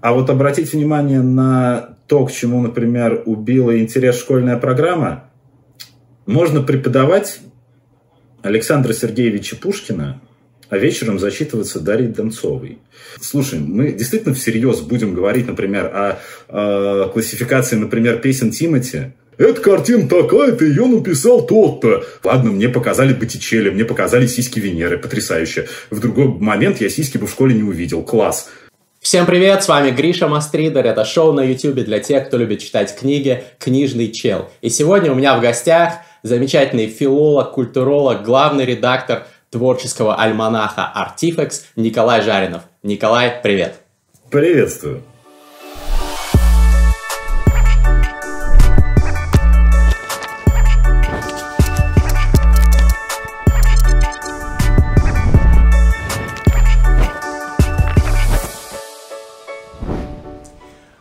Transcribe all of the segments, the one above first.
А вот обратить внимание на то, к чему, например, убила интерес школьная программа, можно преподавать Александра Сергеевича Пушкина, а вечером зачитываться Дарьей Донцовой. Слушай, мы действительно всерьез будем говорить, например, о, о классификации, например, песен Тимати, эта картина такая-то, ее написал тот-то. Ладно, мне показали Боттичелли, мне показали сиськи Венеры, потрясающе. В другой момент я сиськи бы в школе не увидел. Класс. Всем привет, с вами Гриша Мастридер, это шоу на YouTube для тех, кто любит читать книги «Книжный чел». И сегодня у меня в гостях замечательный филолог, культуролог, главный редактор творческого альманаха «Артифекс» Николай Жаринов. Николай, привет. Приветствую.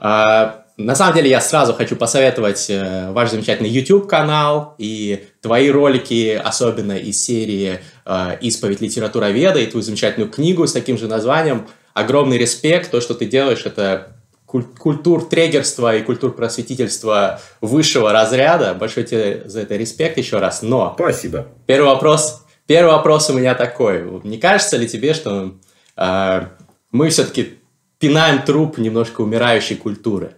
На самом деле я сразу хочу посоветовать э, ваш замечательный YouTube-канал и твои ролики, особенно из серии э, «Исповедь литературоведа» и твою замечательную книгу с таким же названием. Огромный респект, то, что ты делаешь, это культур трегерства и культур просветительства высшего разряда. Большой тебе за это респект еще раз. Но... Спасибо. Первый вопрос, первый вопрос у меня такой. Не кажется ли тебе, что э, мы все-таки пинаем труп немножко умирающей культуры.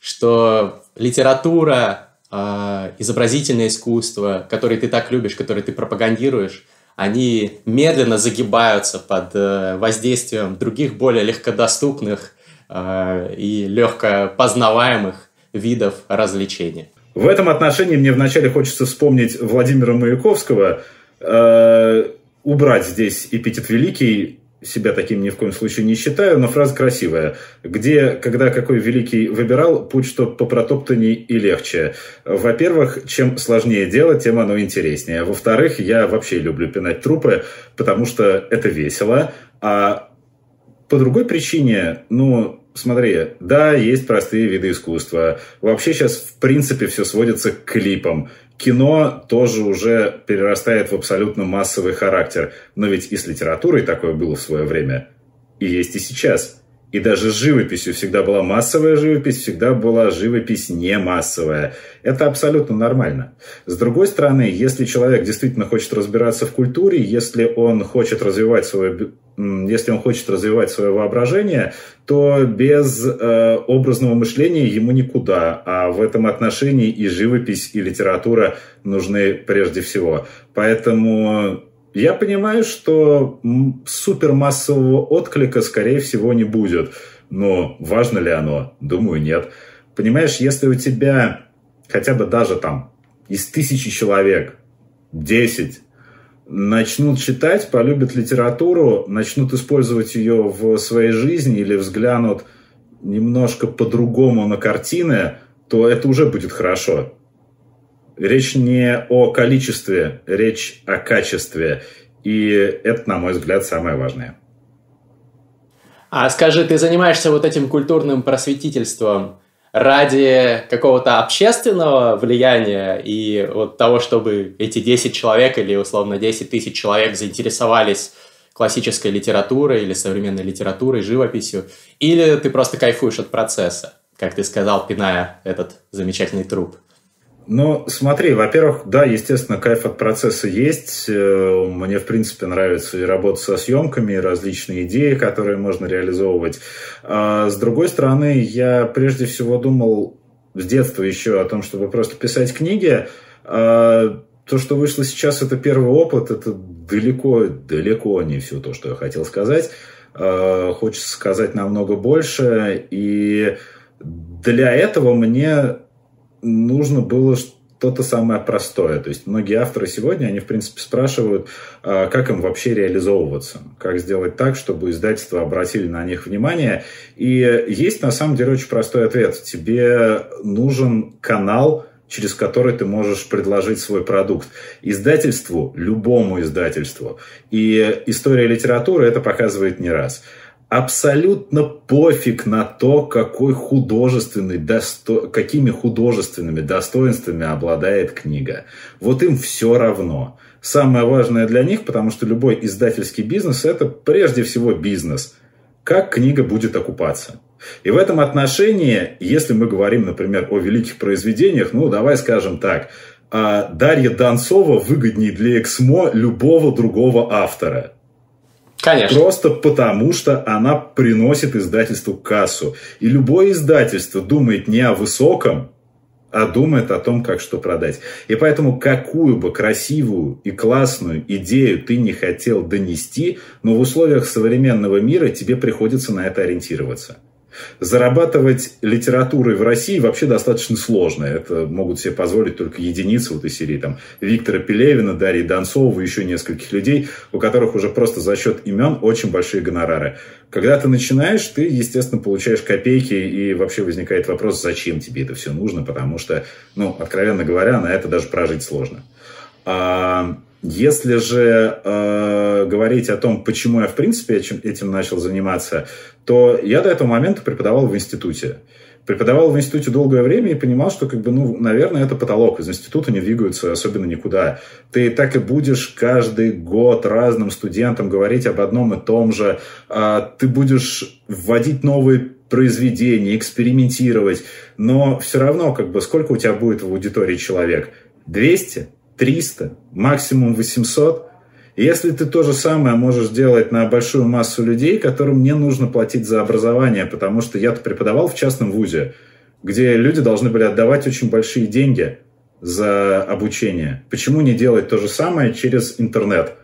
Что литература, э, изобразительное искусство, которые ты так любишь, которые ты пропагандируешь, они медленно загибаются под э, воздействием других более легкодоступных э, и легко познаваемых видов развлечения. В этом отношении мне вначале хочется вспомнить Владимира Маяковского, э, убрать здесь эпитет «великий», себя таким ни в коем случае не считаю, но фраза красивая. Где, когда какой великий выбирал, путь что попротоптанней и легче. Во-первых, чем сложнее дело, тем оно интереснее. Во-вторых, я вообще люблю пинать трупы, потому что это весело. А по другой причине, ну, смотри, да, есть простые виды искусства. Вообще сейчас, в принципе, все сводится к клипам кино тоже уже перерастает в абсолютно массовый характер. Но ведь и с литературой такое было в свое время. И есть и сейчас. И даже живописью всегда была массовая живопись, всегда была живопись не массовая. Это абсолютно нормально. С другой стороны, если человек действительно хочет разбираться в культуре, если он хочет развивать свое, если он хочет развивать свое воображение, то без э, образного мышления ему никуда. А в этом отношении и живопись, и литература нужны прежде всего. Поэтому я понимаю, что супермассового отклика, скорее всего, не будет. Но важно ли оно? Думаю, нет. Понимаешь, если у тебя хотя бы даже там из тысячи человек 10 начнут читать, полюбят литературу, начнут использовать ее в своей жизни или взглянут немножко по-другому на картины, то это уже будет хорошо. Речь не о количестве, речь о качестве. И это, на мой взгляд, самое важное. А скажи, ты занимаешься вот этим культурным просветительством ради какого-то общественного влияния и вот того, чтобы эти 10 человек или условно 10 тысяч человек заинтересовались классической литературой или современной литературой, живописью, или ты просто кайфуешь от процесса, как ты сказал, пиная этот замечательный труп? Ну, смотри, во-первых, да, естественно, кайф от процесса есть. Э, мне, в принципе, нравится и работа со съемками, и различные идеи, которые можно реализовывать. А с другой стороны, я прежде всего думал с детства еще о том, чтобы просто писать книги. А то, что вышло сейчас, это первый опыт, это далеко, далеко не все то, что я хотел сказать. А хочется сказать намного больше. И для этого мне нужно было что-то самое простое. То есть многие авторы сегодня, они, в принципе, спрашивают, а, как им вообще реализовываться, как сделать так, чтобы издательства обратили на них внимание. И есть, на самом деле, очень простой ответ. Тебе нужен канал, через который ты можешь предложить свой продукт издательству, любому издательству. И история литературы это показывает не раз абсолютно пофиг на то, какой художественный, досто... какими художественными достоинствами обладает книга. Вот им все равно. Самое важное для них, потому что любой издательский бизнес – это прежде всего бизнес. Как книга будет окупаться? И в этом отношении, если мы говорим, например, о великих произведениях, ну, давай скажем так, а Дарья Донцова выгоднее для Эксмо любого другого автора. Конечно. Просто потому, что она приносит издательству кассу. И любое издательство думает не о высоком, а думает о том, как что продать. И поэтому какую бы красивую и классную идею ты не хотел донести, но в условиях современного мира тебе приходится на это ориентироваться. Зарабатывать литературой в России вообще достаточно сложно. Это могут себе позволить только единицы вот из серии там, Виктора Пелевина, Дарьи Донцова и еще нескольких людей, у которых уже просто за счет имен очень большие гонорары. Когда ты начинаешь, ты, естественно, получаешь копейки, и вообще возникает вопрос, зачем тебе это все нужно, потому что, ну, откровенно говоря, на это даже прожить сложно. А, если же э, говорить о том, почему я в принципе этим, этим начал заниматься, то я до этого момента преподавал в институте. Преподавал в институте долгое время и понимал, что, как бы, ну, наверное, это потолок. Из института не двигаются особенно никуда. Ты так и будешь каждый год разным студентам говорить об одном и том же. А ты будешь вводить новые произведения, экспериментировать. Но все равно, как бы, сколько у тебя будет в аудитории человек? 200? 300, максимум 800. Если ты то же самое можешь делать на большую массу людей, которым не нужно платить за образование, потому что я-то преподавал в частном вузе, где люди должны были отдавать очень большие деньги за обучение. Почему не делать то же самое через интернет?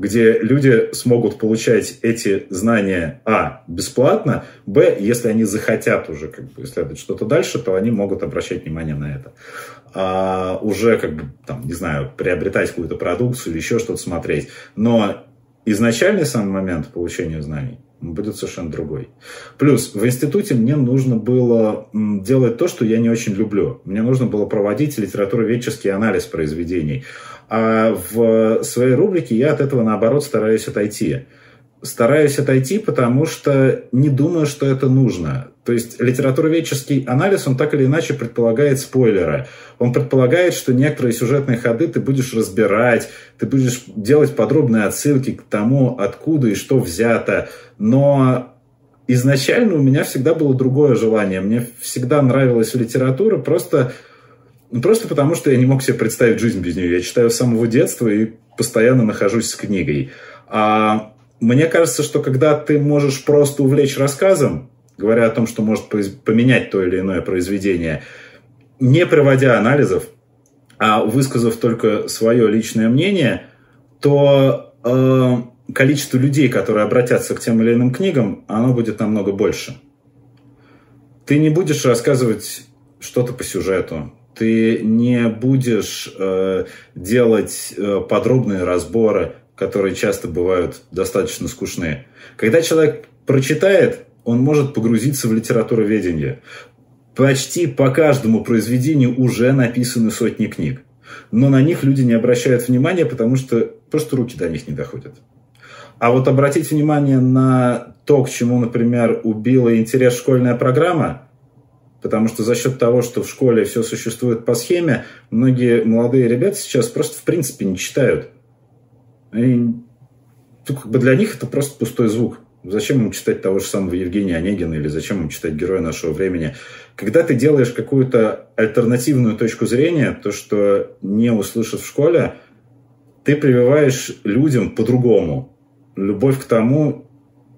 Где люди смогут получать эти знания, а, бесплатно, б, если они захотят уже как бы исследовать что-то дальше, то они могут обращать внимание на это. А уже, как бы, там, не знаю, приобретать какую-то продукцию или еще что-то смотреть. Но изначальный сам момент получения знаний будет совершенно другой. Плюс в институте мне нужно было делать то, что я не очень люблю. Мне нужно было проводить литературоведческий анализ произведений. А в своей рубрике я от этого, наоборот, стараюсь отойти. Стараюсь отойти, потому что не думаю, что это нужно. То есть литературоведческий анализ, он так или иначе предполагает спойлеры. Он предполагает, что некоторые сюжетные ходы ты будешь разбирать, ты будешь делать подробные отсылки к тому, откуда и что взято. Но изначально у меня всегда было другое желание. Мне всегда нравилась литература, просто ну, просто потому, что я не мог себе представить жизнь без нее. Я читаю с самого детства и постоянно нахожусь с книгой. А мне кажется, что когда ты можешь просто увлечь рассказом, говоря о том, что может поменять то или иное произведение, не проводя анализов, а высказав только свое личное мнение, то э, количество людей, которые обратятся к тем или иным книгам, оно будет намного больше. Ты не будешь рассказывать что-то по сюжету, ты не будешь э, делать э, подробные разборы, которые часто бывают достаточно скучные. Когда человек прочитает, он может погрузиться в литературоведение. Почти по каждому произведению уже написаны сотни книг. Но на них люди не обращают внимания, потому что просто руки до них не доходят. А вот обратить внимание на то, к чему, например, убила интерес школьная программа – Потому что за счет того, что в школе все существует по схеме, многие молодые ребята сейчас просто в принципе не читают. И, ну, как бы для них это просто пустой звук. Зачем им читать того же самого Евгения Онегина или зачем им читать героя нашего времени? Когда ты делаешь какую-то альтернативную точку зрения, то, что не услышат в школе, ты прививаешь людям по-другому любовь к тому,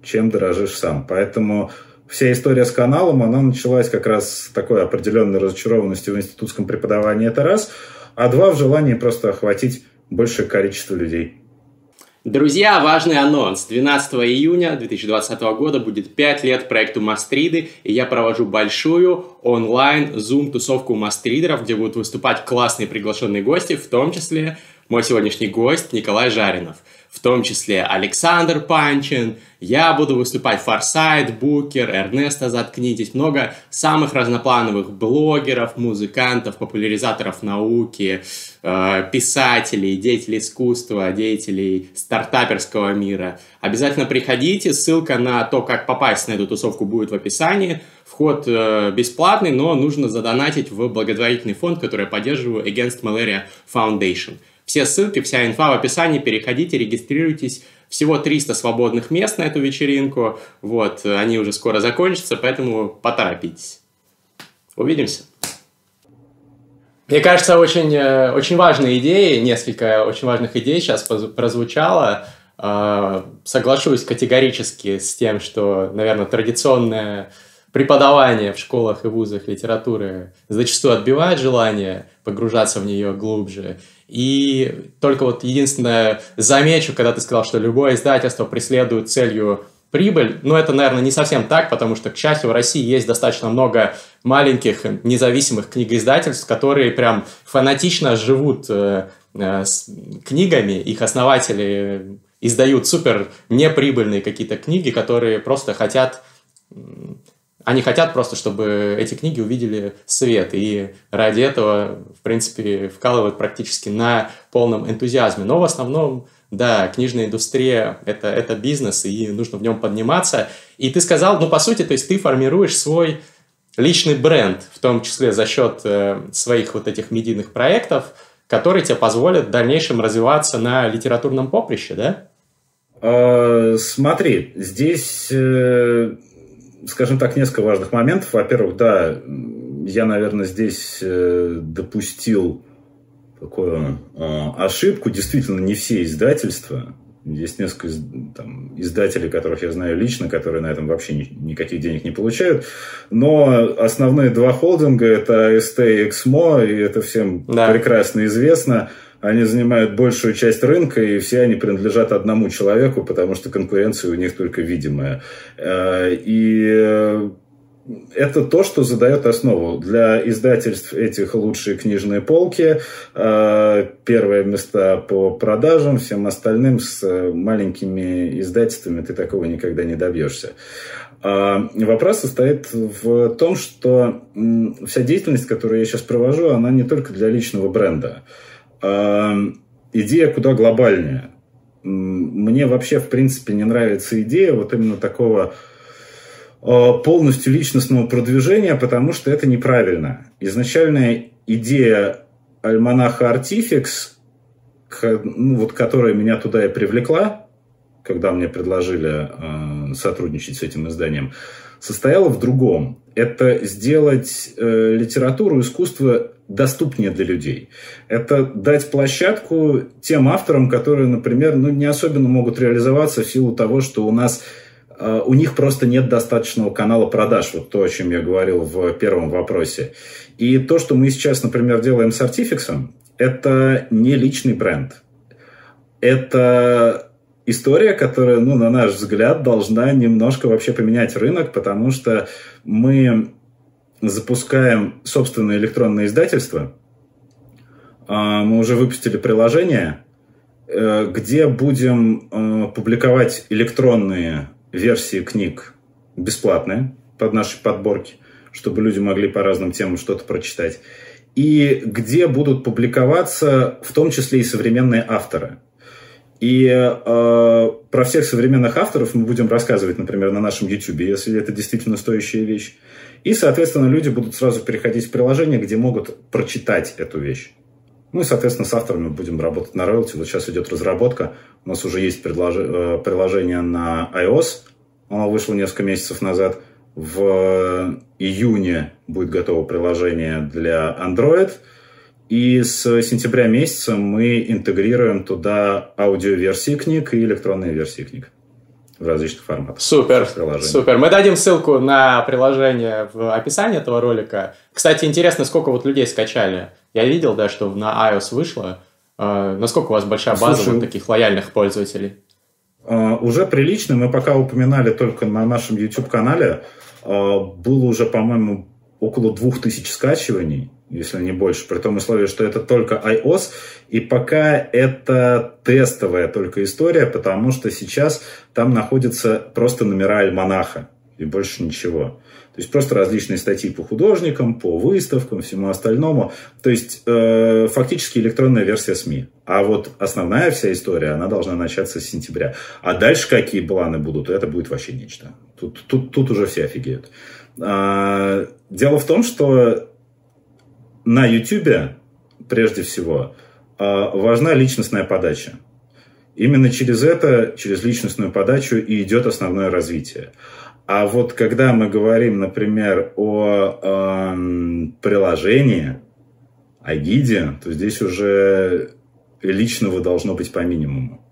чем дорожишь сам. Поэтому вся история с каналом, она началась как раз с такой определенной разочарованности в институтском преподавании, это раз, а два в желании просто охватить большее количество людей. Друзья, важный анонс. 12 июня 2020 года будет 5 лет проекту Мастриды, и я провожу большую онлайн зум-тусовку мастридеров, где будут выступать классные приглашенные гости, в том числе мой сегодняшний гость Николай Жаринов – в том числе Александр Панчин, я буду выступать Форсайт, Букер, Эрнеста Заткнитесь, много самых разноплановых блогеров, музыкантов, популяризаторов науки, э, писателей, деятелей искусства, деятелей стартаперского мира. Обязательно приходите, ссылка на то, как попасть на эту тусовку будет в описании. Вход э, бесплатный, но нужно задонатить в благотворительный фонд, который я поддерживаю Against Malaria Foundation – все ссылки, вся инфа в описании, переходите, регистрируйтесь. Всего 300 свободных мест на эту вечеринку. Вот, они уже скоро закончатся, поэтому поторопитесь. Увидимся. Мне кажется, очень, э, очень важные идеи, несколько очень важных идей сейчас прозвучало. А, соглашусь категорически с тем, что, наверное, традиционное преподавание в школах и вузах литературы зачастую отбивает желание погружаться в нее глубже. И только вот единственное замечу, когда ты сказал, что любое издательство преследует целью прибыль, но это, наверное, не совсем так, потому что, к счастью, в России есть достаточно много маленьких независимых книгоиздательств, которые прям фанатично живут э, э, с книгами, их основатели издают супер неприбыльные какие-то книги, которые просто хотят они хотят просто, чтобы эти книги увидели свет, и ради этого, в принципе, вкалывают практически на полном энтузиазме. Но в основном, да, книжная индустрия это, – это бизнес, и нужно в нем подниматься. И ты сказал, ну, по сути, то есть ты формируешь свой личный бренд, в том числе за счет э, своих вот этих медийных проектов, которые тебе позволят в дальнейшем развиваться на литературном поприще, да? А, смотри, здесь э, скажем так, несколько важных моментов. Во-первых, да, я, наверное, здесь э, допустил такую э, ошибку. Действительно, не все издательства. Есть несколько там, издателей, которых я знаю лично, которые на этом вообще ни, никаких денег не получают. Но основные два холдинга – это ST и XMO, и это всем да. прекрасно известно – они занимают большую часть рынка, и все они принадлежат одному человеку, потому что конкуренция у них только видимая. Э, и э, это то, что задает основу. Для издательств этих лучшие книжные полки, э, первые места по продажам, всем остальным с маленькими издательствами ты такого никогда не добьешься. Вопрос состоит в том, что вся деятельность, которую я сейчас провожу, она не только для личного бренда. Эм, идея куда глобальнее. Мне вообще, в принципе, не нравится идея вот именно такого э, полностью личностного продвижения, потому что это неправильно. Изначальная идея альманаха Артификс, ну, вот, которая меня туда и привлекла, когда мне предложили э, сотрудничать с этим изданием, состояла в другом. Это сделать э, литературу, искусство доступнее для людей. Это дать площадку тем авторам, которые, например, ну, не особенно могут реализоваться в силу того, что у нас э, у них просто нет достаточного канала продаж, вот то, о чем я говорил в первом вопросе. И то, что мы сейчас, например, делаем с Artifix, это не личный бренд. Это история, которая, ну, на наш взгляд, должна немножко вообще поменять рынок, потому что мы запускаем собственное электронное издательство. А, мы уже выпустили приложение, э, где будем э, публиковать электронные версии книг бесплатные под наши подборки, чтобы люди могли по разным темам что-то прочитать. И где будут публиковаться в том числе и современные авторы. И э, про всех современных авторов мы будем рассказывать, например, на нашем YouTube, если это действительно стоящая вещь. И, соответственно, люди будут сразу переходить в приложение, где могут прочитать эту вещь. Ну и, соответственно, с авторами будем работать на роялти. Вот сейчас идет разработка. У нас уже есть. Э, приложение на iOS. Оно вышло несколько месяцев назад. В июне будет готово приложение для Android. И с сентября месяца мы интегрируем туда аудиоверсии книг и электронные версии книг в различных форматах. Супер, супер. Мы дадим ссылку на приложение в описании этого ролика. Кстати, интересно, сколько вот людей скачали. Я видел, да, что на iOS вышло. Uh, насколько у вас большая база Слушай, вот таких лояльных пользователей? Uh, уже прилично. Мы пока упоминали только на нашем YouTube-канале. Uh, было уже, по-моему, около двух тысяч скачиваний если не больше, при том условии, что это только iOS, и пока это тестовая только история, потому что сейчас там находятся просто номера альманаха, и больше ничего. То есть просто различные статьи по художникам, по выставкам, всему остальному. То есть э, фактически электронная версия СМИ. А вот основная вся история, она должна начаться с сентября. А дальше какие планы будут, это будет вообще нечто. Тут, тут, тут уже все офигеют. А, дело в том, что на YouTube, прежде всего, а, важна личностная подача. Именно через это, через личностную подачу и идет основное развитие. А вот когда мы говорим, например, о э, приложении, о гиде, то здесь уже личного должно быть по минимуму.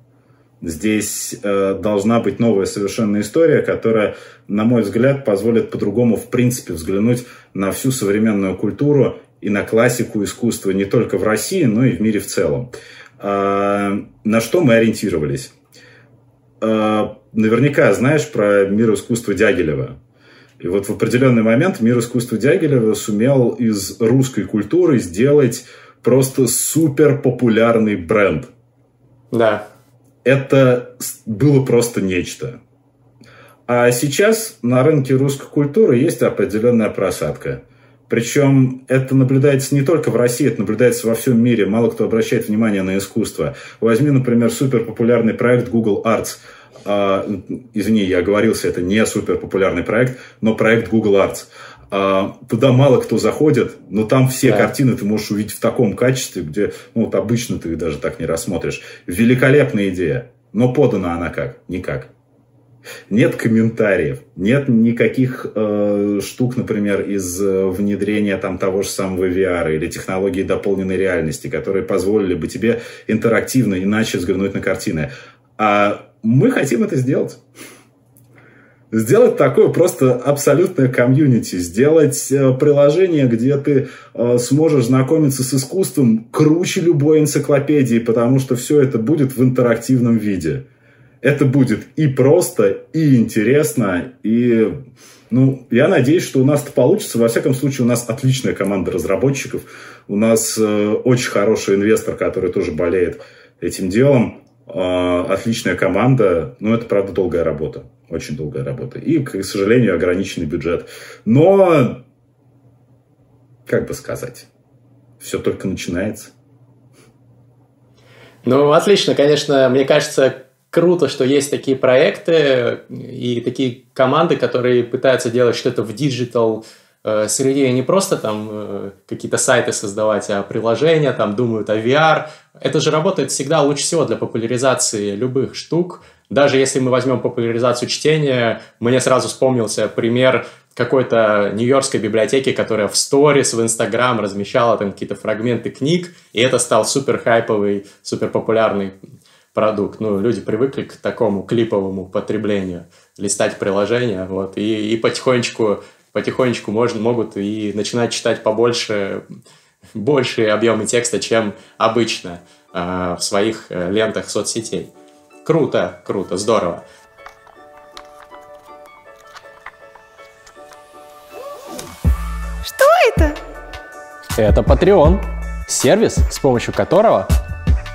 Здесь э, должна быть новая совершенно история, которая, на мой взгляд, позволит по-другому, в принципе, взглянуть на всю современную культуру и на классику искусства не только в России, но и в мире в целом. Э, на что мы ориентировались? Э, наверняка знаешь про мир искусства Дягилева. И вот в определенный момент мир искусства Дягилева сумел из русской культуры сделать просто супер популярный бренд. Да. Это было просто нечто. А сейчас на рынке русской культуры есть определенная просадка. Причем это наблюдается не только в России, это наблюдается во всем мире. Мало кто обращает внимание на искусство. Возьми, например, супер популярный проект Google Arts – а, извини, я оговорился, это не супер популярный проект, но проект Google Arts. А, туда мало кто заходит, но там все да. картины ты можешь увидеть в таком качестве, где ну, вот обычно ты даже так не рассмотришь. Великолепная идея, но подана она как? Никак. Нет комментариев, нет никаких э, штук, например, из э, внедрения там того же самого VR или технологии дополненной реальности, которые позволили бы тебе интерактивно иначе взглянуть на картины. А мы хотим это сделать. Сделать такое просто абсолютное комьюнити, сделать э, приложение, где ты э, сможешь знакомиться с искусством круче любой энциклопедии, потому что все это будет в интерактивном виде. Это будет и просто, и интересно, и ну, я надеюсь, что у нас это получится. Во всяком случае, у нас отличная команда разработчиков. У нас э, очень хороший инвестор, который тоже болеет этим делом. А, отличная команда, но это, правда, долгая работа. Очень долгая работа. И, к сожалению, ограниченный бюджет. Но, как бы сказать, все только начинается. Ну, отлично, конечно, мне кажется, круто, что есть такие проекты и такие команды, которые пытаются делать что-то в digital Э, среде не просто там э, какие-то сайты создавать, а приложения, там думают о VR. Это же работает всегда лучше всего для популяризации любых штук. Даже если мы возьмем популяризацию чтения, мне сразу вспомнился пример какой-то нью-йоркской библиотеки, которая в сторис, в Инстаграм размещала там какие-то фрагменты книг, и это стал супер хайповый, супер популярный продукт. Ну, люди привыкли к такому клиповому потреблению, листать приложения, вот, и, и потихонечку потихонечку можно, могут и начинать читать побольше, большие объемы текста, чем обычно э, в своих э, лентах соцсетей. Круто, круто, здорово. Что это? Это Patreon, сервис, с помощью которого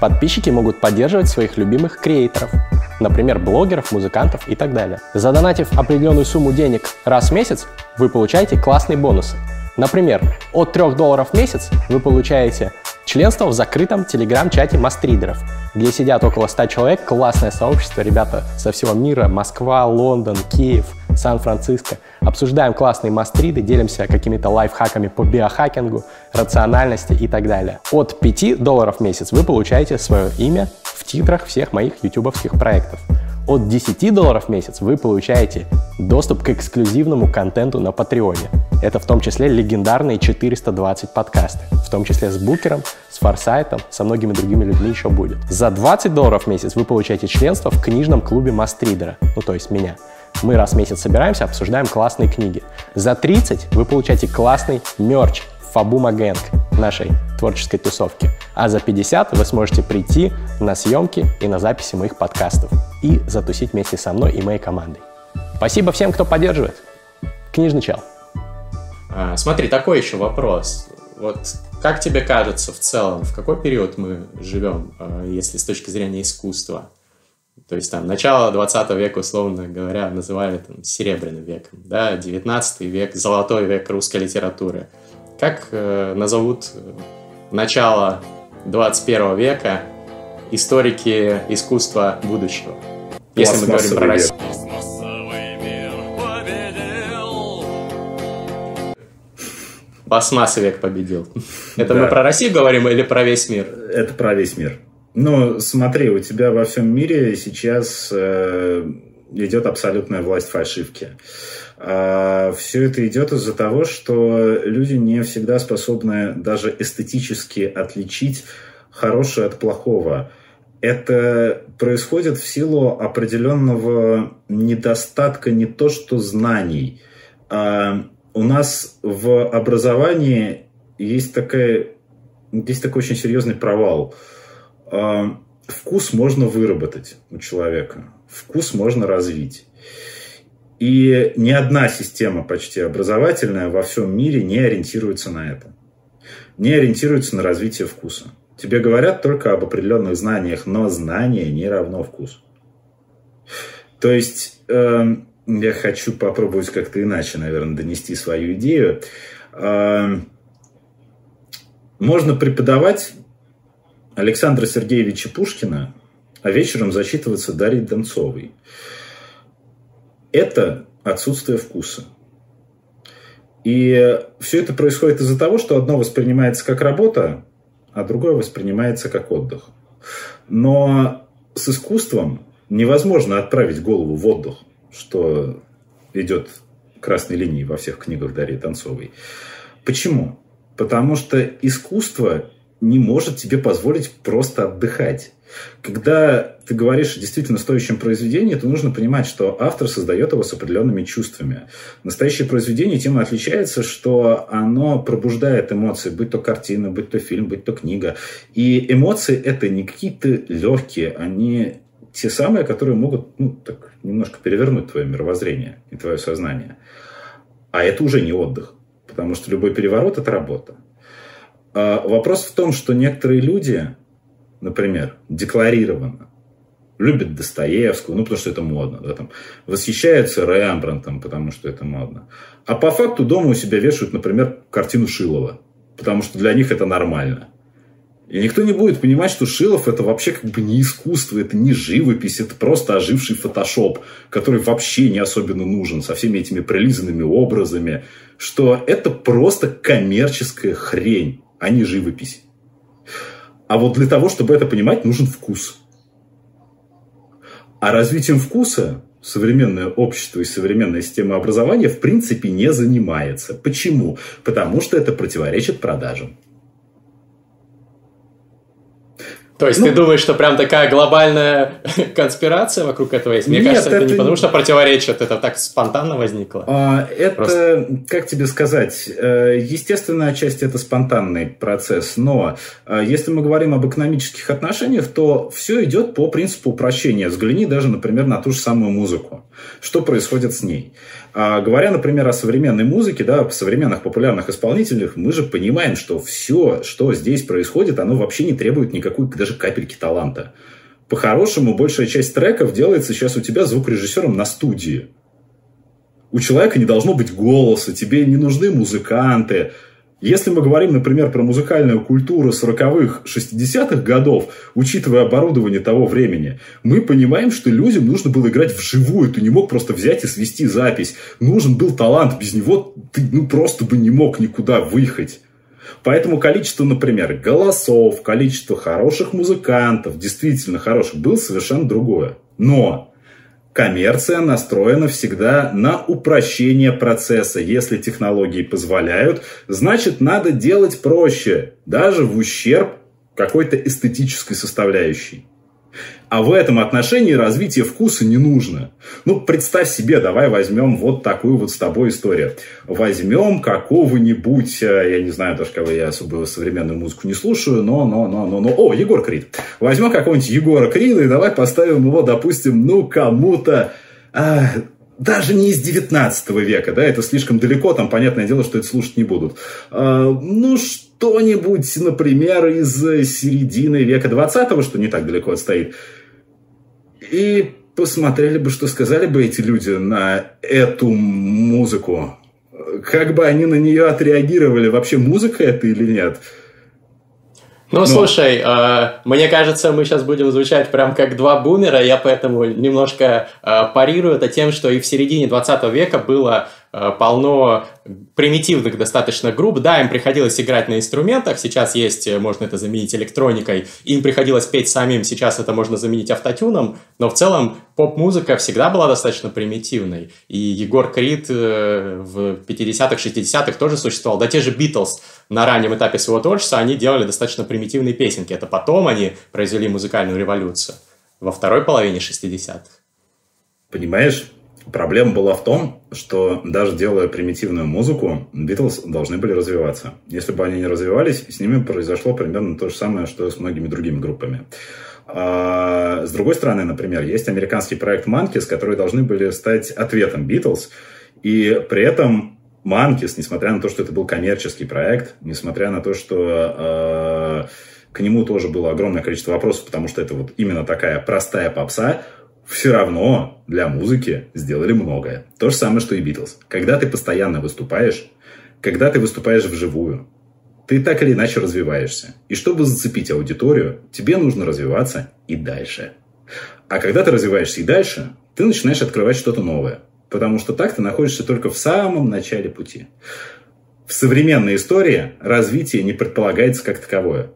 подписчики могут поддерживать своих любимых креаторов – например, блогеров, музыкантов и так далее. Задонатив определенную сумму денег раз в месяц, вы получаете классные бонусы. Например, от 3 долларов в месяц вы получаете членство в закрытом телеграм-чате мастридеров, где сидят около 100 человек, классное сообщество, ребята со всего мира, Москва, Лондон, Киев, Сан-Франциско. Обсуждаем классные мастриды, делимся какими-то лайфхаками по биохакингу, рациональности и так далее. От 5 долларов в месяц вы получаете свое имя в титрах всех моих ютубовских проектов. От 10 долларов в месяц вы получаете доступ к эксклюзивному контенту на Патреоне. Это в том числе легендарные 420 подкасты, в том числе с Букером, с Форсайтом, со многими другими людьми еще будет. За 20 долларов в месяц вы получаете членство в книжном клубе Мастридера, ну то есть меня. Мы раз в месяц собираемся, обсуждаем классные книги. За 30 вы получаете классный мерч Фабума Гэнг нашей творческой тусовки. А за 50 вы сможете прийти на съемки и на записи моих подкастов и затусить вместе со мной и моей командой. Спасибо всем, кто поддерживает. Книжный чел. А, смотри, такой еще вопрос. Вот как тебе кажется в целом, в какой период мы живем, а, если с точки зрения искусства? То есть там начало 20 века, условно говоря, называли там серебряным веком, да, 19 век, золотой век русской литературы – как э, назовут э, начало 21 века историки искусства будущего? Если мы говорим про Россию. Пластмассовый век победил. Это да. мы про Россию говорим или про весь мир? Это про весь мир. Ну, смотри, у тебя во всем мире сейчас э, идет абсолютная власть фальшивки. А все это идет из-за того, что люди не всегда способны даже эстетически отличить хорошее от плохого. Это происходит в силу определенного недостатка не то что знаний. А у нас в образовании есть, такая, есть такой очень серьезный провал. А вкус можно выработать у человека, вкус можно развить. И ни одна система почти образовательная во всем мире не ориентируется на это. Не ориентируется на развитие вкуса. Тебе говорят только об определенных знаниях, но знание не равно вкус. То есть э, я хочу попробовать как-то иначе, наверное, донести свою идею. Э, можно преподавать Александра Сергеевича Пушкина, а вечером зачитываться Дарьей Донцовой. Это отсутствие вкуса. И все это происходит из-за того, что одно воспринимается как работа, а другое воспринимается как отдых. Но с искусством невозможно отправить голову в отдых, что идет красной линией во всех книгах Дарьи Танцовой. Почему? Потому что искусство не может тебе позволить просто отдыхать. Когда ты говоришь о действительно стоящем произведении, то нужно понимать, что автор создает его с определенными чувствами. Настоящее произведение тем и отличается, что оно пробуждает эмоции, будь то картина, будь то фильм, будь то книга. И эмоции это не какие-то легкие, они те самые, которые могут ну, так, немножко перевернуть твое мировоззрение и твое сознание. А это уже не отдых, потому что любой переворот – это работа. А вопрос в том, что некоторые люди, например, декларированно любят Достоевского, ну, потому что это модно, да, там, восхищаются Рембрандтом, потому что это модно. А по факту дома у себя вешают, например, картину Шилова, потому что для них это нормально. И никто не будет понимать, что Шилов это вообще как бы не искусство, это не живопись, это просто оживший фотошоп, который вообще не особенно нужен, со всеми этими прилизанными образами, что это просто коммерческая хрень а не живопись. А вот для того, чтобы это понимать, нужен вкус. А развитием вкуса современное общество и современная система образования в принципе не занимается. Почему? Потому что это противоречит продажам. То есть ну, ты думаешь, что прям такая глобальная конспирация вокруг этого есть? Мне нет, кажется, это, это не потому, что противоречит, это так спонтанно возникло. А, это, Просто... как тебе сказать, э, естественная часть это спонтанный процесс, но э, если мы говорим об экономических отношениях, то все идет по принципу упрощения. Взгляни даже, например, на ту же самую музыку. Что происходит с ней? А, говоря, например, о современной музыке, да, о современных популярных исполнителях, мы же понимаем, что все, что здесь происходит, оно вообще не требует никакой даже капельки таланта. По-хорошему, большая часть треков делается сейчас у тебя звукорежиссером на студии. У человека не должно быть голоса, тебе не нужны музыканты, если мы говорим, например, про музыкальную культуру 40-х, 60-х годов, учитывая оборудование того времени, мы понимаем, что людям нужно было играть вживую. Ты не мог просто взять и свести запись. Нужен был талант. Без него ты ну, просто бы не мог никуда выехать. Поэтому количество, например, голосов, количество хороших музыкантов, действительно хороших, было совершенно другое. Но Коммерция настроена всегда на упрощение процесса. Если технологии позволяют, значит надо делать проще, даже в ущерб какой-то эстетической составляющей. А в этом отношении развитие вкуса не нужно. Ну, представь себе, давай возьмем вот такую вот с тобой историю. Возьмем какого-нибудь, э, я не знаю даже, кого я особо современную музыку не слушаю, но, но, но, но, но, о, Егор Крид. Возьмем какого-нибудь Егора Крида и давай поставим его, допустим, ну, кому-то, а, даже не из 19 века, да, это слишком далеко, там понятное дело, что это слушать не будут. А, ну, что-нибудь, например, из середины века 20 что не так далеко отстоит. И посмотрели бы, что сказали бы эти люди на эту музыку. Как бы они на нее отреагировали, вообще музыка это или нет? Ну, Но... слушай, э, мне кажется, мы сейчас будем звучать прям как два бумера, я поэтому немножко э, парирую это тем, что и в середине 20 века было полно примитивных достаточно групп. Да, им приходилось играть на инструментах, сейчас есть, э, можно это заменить электроникой, им приходилось петь самим, сейчас это можно заменить автотюном, но в целом поп-музыка всегда была достаточно примитивной. И Егор Крид э, в 50-х, 60-х тоже существовал. Да те же Битлз на раннем этапе своего творчества, они делали достаточно примитивные песенки. Это потом они произвели музыкальную революцию во второй половине 60-х. Понимаешь, проблема была в том, что даже делая примитивную музыку, Битлз должны были развиваться. Если бы они не развивались, с ними произошло примерно то же самое, что с многими другими группами. А, с другой стороны, например, есть американский проект Monkeys, которые должны были стать ответом Битлз, и при этом Monkeys, несмотря на то, что это был коммерческий проект, несмотря на то, что э, к нему тоже было огромное количество вопросов, потому что это вот именно такая простая попса, все равно для музыки сделали многое. То же самое, что и Битлз. Когда ты постоянно выступаешь, когда ты выступаешь вживую, ты так или иначе развиваешься. И чтобы зацепить аудиторию, тебе нужно развиваться и дальше. А когда ты развиваешься и дальше, ты начинаешь открывать что-то новое. Потому что так ты находишься только в самом начале пути. В современной истории развитие не предполагается как таковое.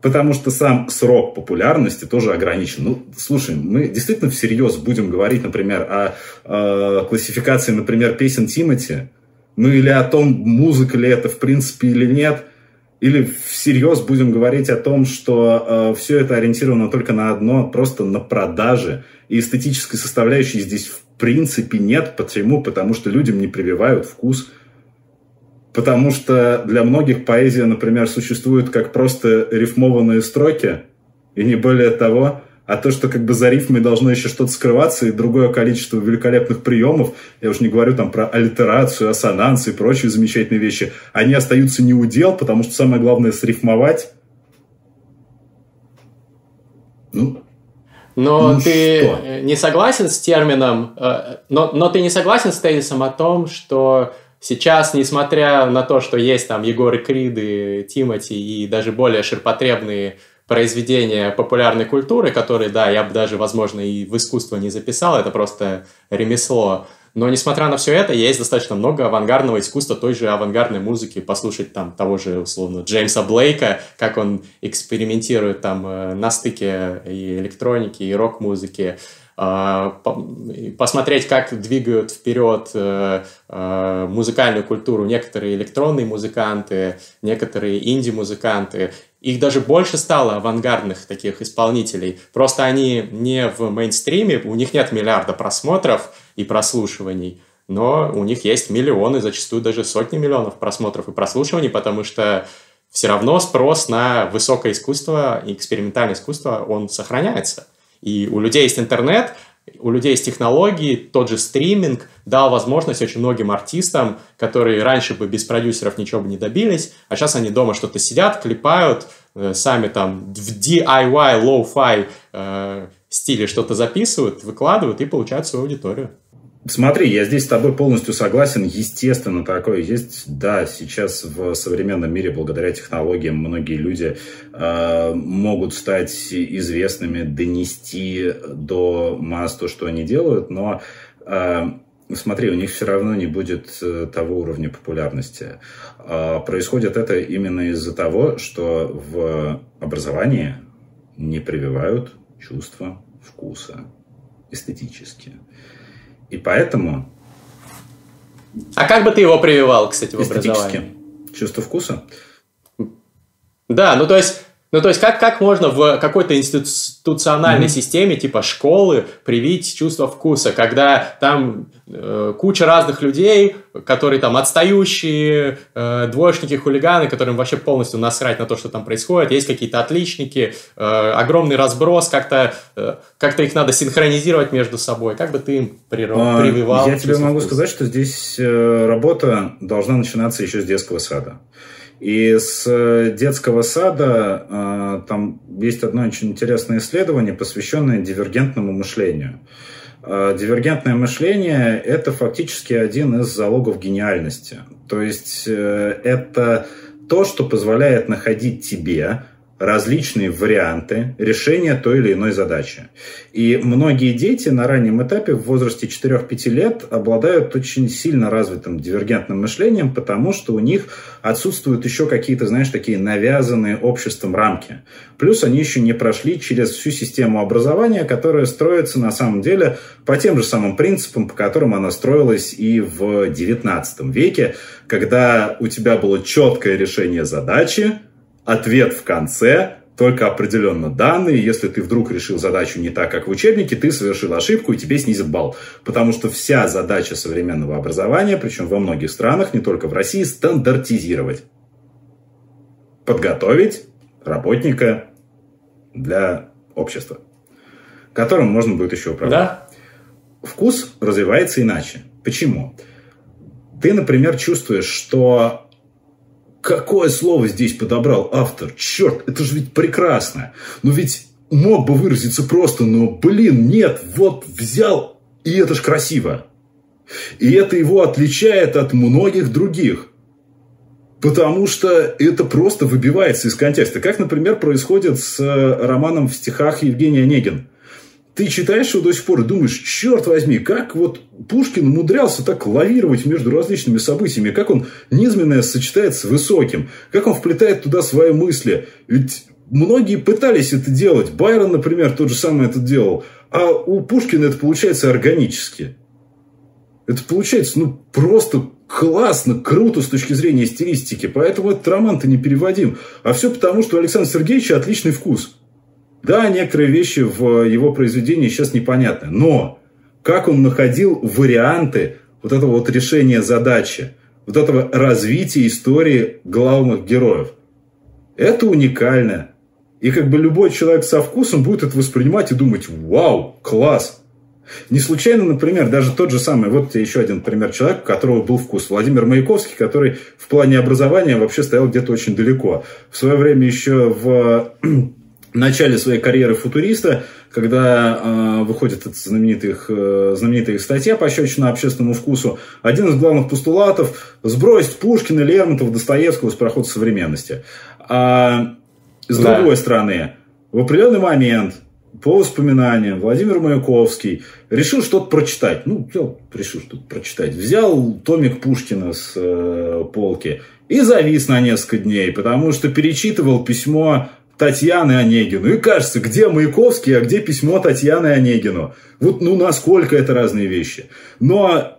Потому что сам срок популярности тоже ограничен. Ну, слушай, мы действительно всерьез будем говорить, например, о, о классификации, например, песен Тимати, ну или о том, музыка ли это в принципе или нет, или всерьез будем говорить о том, что э, все это ориентировано только на одно, просто на продажи, и эстетической составляющей здесь в принципе нет. Почему? Потому что людям не прививают вкус Потому что для многих поэзия, например, существует как просто рифмованные строки, и не более того, а то, что как бы за рифмой должно еще что-то скрываться, и другое количество великолепных приемов, я уж не говорю там про аллитерацию, ассонанс и прочие замечательные вещи, они остаются не у дел, потому что самое главное срифмовать. Ну, но ну ты что? не согласен с термином, э, но, но ты не согласен с тезисом о том, что Сейчас, несмотря на то, что есть там Егоры Криды, Тимати и даже более ширпотребные произведения популярной культуры, которые, да, я бы даже, возможно, и в искусство не записал, это просто ремесло. Но, несмотря на все это, есть достаточно много авангардного искусства, той же авангардной музыки, послушать там того же, условно, Джеймса Блейка, как он экспериментирует там э, на стыке и электроники, и рок-музыки. А, посмотреть, как двигают вперед э, э, музыкальную культуру некоторые электронные музыканты, некоторые инди-музыканты. Их даже больше стало авангардных таких исполнителей. Просто они не в мейнстриме, у них нет миллиарда просмотров и прослушиваний, но у них есть миллионы, зачастую даже сотни миллионов просмотров и прослушиваний, потому что все равно спрос на высокое искусство и экспериментальное искусство, он сохраняется. И у людей есть интернет, у людей есть технологии, тот же стриминг дал возможность очень многим артистам, которые раньше бы без продюсеров ничего бы не добились, а сейчас они дома что-то сидят, клепают, э, сами там в DIY, low-fi э, стиле что-то записывают, выкладывают и получают свою аудиторию. Смотри, я здесь с тобой полностью согласен. Естественно, такое есть. Да, сейчас в современном мире, благодаря технологиям, многие люди э, могут стать известными, донести до масс то, что они делают, но э, смотри, у них все равно не будет э, того уровня популярности. Э, происходит это именно из-за того, что в образовании не прививают чувство вкуса эстетически. И поэтому... А как бы ты его прививал, кстати, в образовании? Чувство вкуса? Да, ну то есть ну, то есть, как, как можно в какой-то институциональной mm-hmm. системе, типа школы, привить чувство вкуса, когда там э, куча разных людей, которые там отстающие, э, двоечники, хулиганы, которым вообще полностью насрать на то, что там происходит, есть какие-то отличники, э, огромный разброс, как-то э, как их надо синхронизировать между собой. Как бы ты им приров... прививал? Я тебе могу вкуса? сказать, что здесь э, работа должна начинаться еще с детского сада. И с э, детского сада э, там есть одно очень интересное исследование, посвященное дивергентному мышлению. Э, дивергентное мышление – это фактически один из залогов гениальности. То есть это то, что позволяет находить тебе различные варианты решения той или иной задачи. И многие дети на раннем этапе в возрасте 4-5 лет обладают очень сильно развитым дивергентным мышлением, потому что у них отсутствуют еще какие-то, знаешь, такие навязанные обществом рамки. Плюс они еще не прошли через всю систему образования, которая строится на самом деле по тем же самым принципам, по которым она строилась и в XIX веке, когда у тебя было четкое решение задачи, ответ в конце, только определенно данные. Если ты вдруг решил задачу не так, как в учебнике, ты совершил ошибку и тебе снизят балл. Потому что вся задача современного образования, причем во многих странах, не только в России, стандартизировать. Подготовить работника для общества, которым можно будет еще управлять. Да. Вкус развивается иначе. Почему? Ты, например, чувствуешь, что Какое слово здесь подобрал автор? Черт, это же ведь прекрасно. Но ведь мог бы выразиться просто, но, блин, нет, вот взял, и это ж красиво. И это его отличает от многих других. Потому что это просто выбивается из контекста. Как, например, происходит с э, романом в стихах Евгения Онегин ты читаешь его до сих пор и думаешь, черт возьми, как вот Пушкин умудрялся так лавировать между различными событиями, как он низменное сочетает с высоким, как он вплетает туда свои мысли. Ведь многие пытались это делать. Байрон, например, тот же самый это делал. А у Пушкина это получается органически. Это получается, ну, просто классно, круто с точки зрения стилистики. Поэтому этот роман-то не переводим. А все потому, что у Александра Сергеевича отличный вкус. Да, некоторые вещи в его произведении сейчас непонятны, но как он находил варианты вот этого вот решения задачи, вот этого развития истории главных героев. Это уникально. И как бы любой человек со вкусом будет это воспринимать и думать, вау, класс. Не случайно, например, даже тот же самый, вот тебе еще один пример человека, у которого был вкус. Владимир Маяковский, который в плане образования вообще стоял где-то очень далеко. В свое время еще в начале своей карьеры футуриста, когда э, выходит эта знаменитая их, э, знаменитая их статья «Пощечина общественному вкусу», один из главных постулатов – сбросить Пушкина, Лермонтова, Достоевского с прохода современности. А с да. другой стороны, в определенный момент по воспоминаниям Владимир Маяковский решил что-то прочитать. Ну, взял, решил что-то прочитать. Взял томик Пушкина с э, полки и завис на несколько дней, потому что перечитывал письмо Татьяны Онегину. И кажется, где Маяковский, а где письмо Татьяны Онегину. Вот ну насколько это разные вещи. Но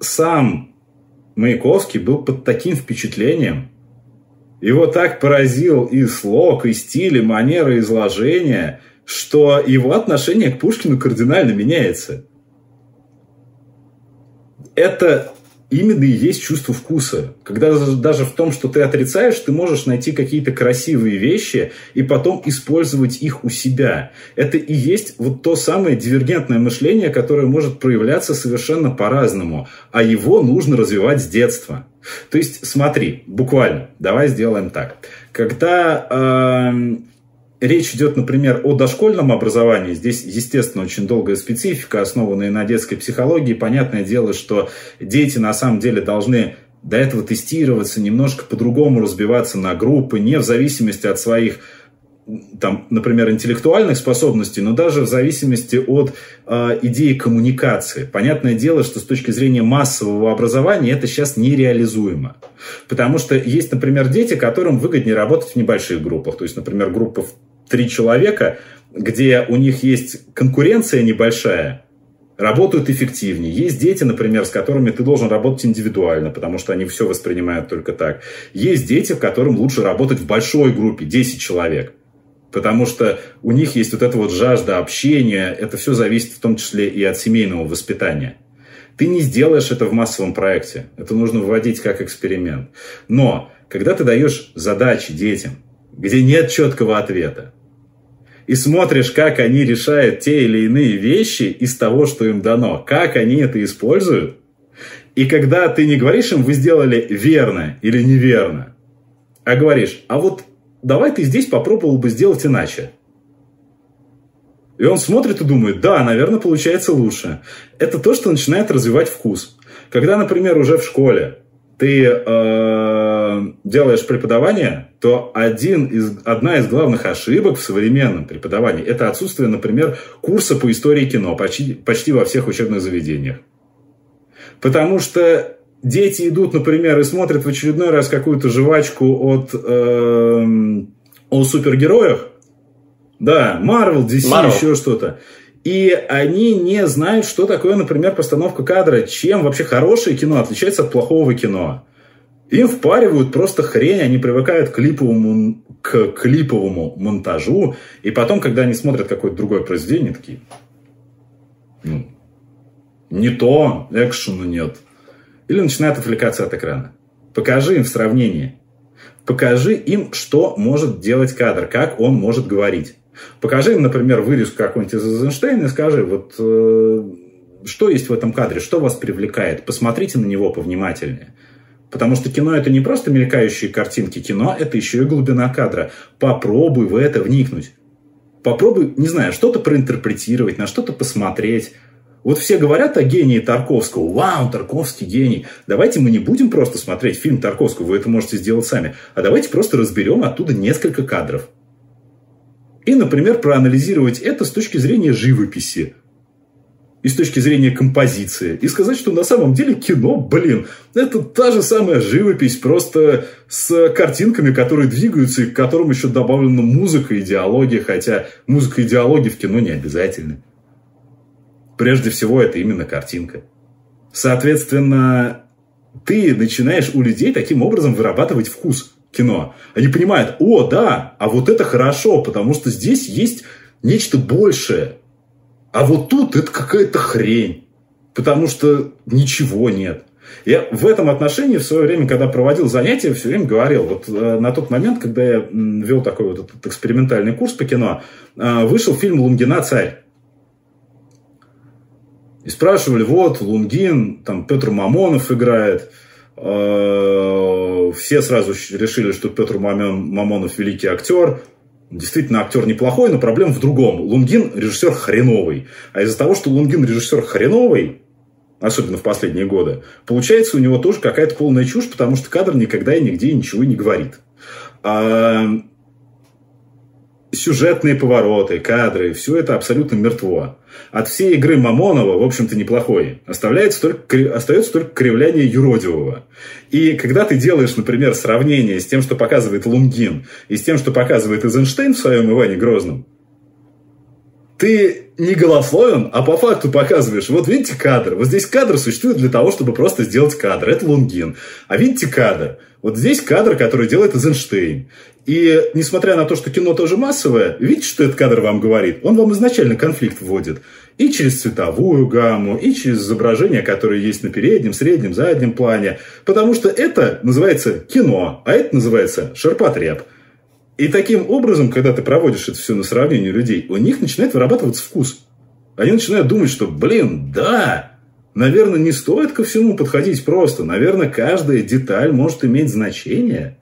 сам Маяковский был под таким впечатлением. Его так поразил и слог, и стиль, и манера изложения, что его отношение к Пушкину кардинально меняется. Это именно и есть чувство вкуса. Когда даже в том, что ты отрицаешь, ты можешь найти какие-то красивые вещи и потом использовать их у себя. Это и есть вот то самое дивергентное мышление, которое может проявляться совершенно по-разному. А его нужно развивать с детства. То есть, смотри, буквально, давай сделаем так. Когда э, речь идет, например, о дошкольном образовании, здесь, естественно, очень долгая специфика, основанная на детской психологии. Понятное дело, что дети на самом деле должны до этого тестироваться, немножко по-другому разбиваться на группы, не в зависимости от своих там, например, интеллектуальных способностей, но даже в зависимости от э, идеи коммуникации. Понятное дело, что с точки зрения массового образования это сейчас нереализуемо. Потому что есть, например, дети, которым выгоднее работать в небольших группах. То есть, например, группа три человека, где у них есть конкуренция небольшая, работают эффективнее. Есть дети, например, с которыми ты должен работать индивидуально, потому что они все воспринимают только так. Есть дети, в которым лучше работать в большой группе, 10 человек. Потому что у них есть вот эта вот жажда общения. Это все зависит в том числе и от семейного воспитания. Ты не сделаешь это в массовом проекте. Это нужно вводить как эксперимент. Но когда ты даешь задачи детям, где нет четкого ответа. И смотришь, как они решают те или иные вещи из того, что им дано, как они это используют. И когда ты не говоришь им, вы сделали верно или неверно, а говоришь, а вот давай ты здесь попробовал бы сделать иначе. И он смотрит и думает, да, наверное, получается лучше. Это то, что начинает развивать вкус. Когда, например, уже в школе ты э, делаешь преподавание, то один из, одна из главных ошибок в современном преподавании – это отсутствие, например, курса по истории кино почти, почти во всех учебных заведениях. Потому что дети идут, например, и смотрят в очередной раз какую-то жвачку от э, о супергероях. Да, Marvel, DC, Marvel. еще что-то. И они не знают, что такое, например, постановка кадра, чем вообще хорошее кино отличается от плохого кино. Им впаривают просто хрень, они привыкают к клиповому, к клиповому монтажу, и потом, когда они смотрят какое-то другое произведение, такие, ну, не то, экшена нет. Или начинают отвлекаться от экрана. Покажи им в сравнении. Покажи им, что может делать кадр, как он может говорить. Покажи им, например, вырезку какой-нибудь из Эйзенштейна и скажи, вот э, что есть в этом кадре, что вас привлекает. Посмотрите на него повнимательнее. Потому что кино это не просто мелькающие картинки, кино это еще и глубина кадра. Попробуй в это вникнуть. Попробуй, не знаю, что-то проинтерпретировать, на что-то посмотреть. Вот все говорят о гении Тарковского. Вау, Тарковский гений. Давайте мы не будем просто смотреть фильм Тарковского, вы это можете сделать сами. А давайте просто разберем оттуда несколько кадров. И, например, проанализировать это с точки зрения живописи. И с точки зрения композиции. И сказать, что на самом деле кино, блин, это та же самая живопись, просто с картинками, которые двигаются, и к которым еще добавлена музыка и диалоги, хотя музыка и диалоги в кино не обязательны. Прежде всего, это именно картинка. Соответственно, ты начинаешь у людей таким образом вырабатывать вкус кино. Они понимают, о, да, а вот это хорошо, потому что здесь есть нечто большее. А вот тут это какая-то хрень, потому что ничего нет. Я в этом отношении в свое время, когда проводил занятия, все время говорил, вот э, на тот момент, когда я вел такой вот этот экспериментальный курс по кино, э, вышел фильм «Лунгина. Царь». И спрашивали, вот, Лунгин, там Петр Мамонов играет. Э, все сразу решили, что Петр Мамонов великий актер. Действительно, актер неплохой, но проблема в другом. Лунгин режиссер хреновый. А из-за того, что Лунгин режиссер хреновый, особенно в последние годы, получается у него тоже какая-то полная чушь, потому что кадр никогда и нигде ничего не говорит. А сюжетные повороты, кадры, все это абсолютно мертво. От всей игры Мамонова, в общем-то, неплохой. Оставляется только, остается только кривляние юродивого. И когда ты делаешь, например, сравнение с тем, что показывает Лунгин, и с тем, что показывает Эйзенштейн в своем Иване Грозном, ты не голословен, а по факту показываешь. Вот видите кадр. Вот здесь кадр существует для того, чтобы просто сделать кадр. Это Лунгин. А видите кадр. Вот здесь кадр, который делает Эйзенштейн. И несмотря на то, что кино тоже массовое, видите, что этот кадр вам говорит? Он вам изначально конфликт вводит. И через цветовую гамму, и через изображения, которые есть на переднем, среднем, заднем плане. Потому что это называется кино, а это называется ширпотреб. И таким образом, когда ты проводишь это все на сравнение людей, у них начинает вырабатываться вкус. Они начинают думать, что, блин, да, наверное, не стоит ко всему подходить просто. Наверное, каждая деталь может иметь значение.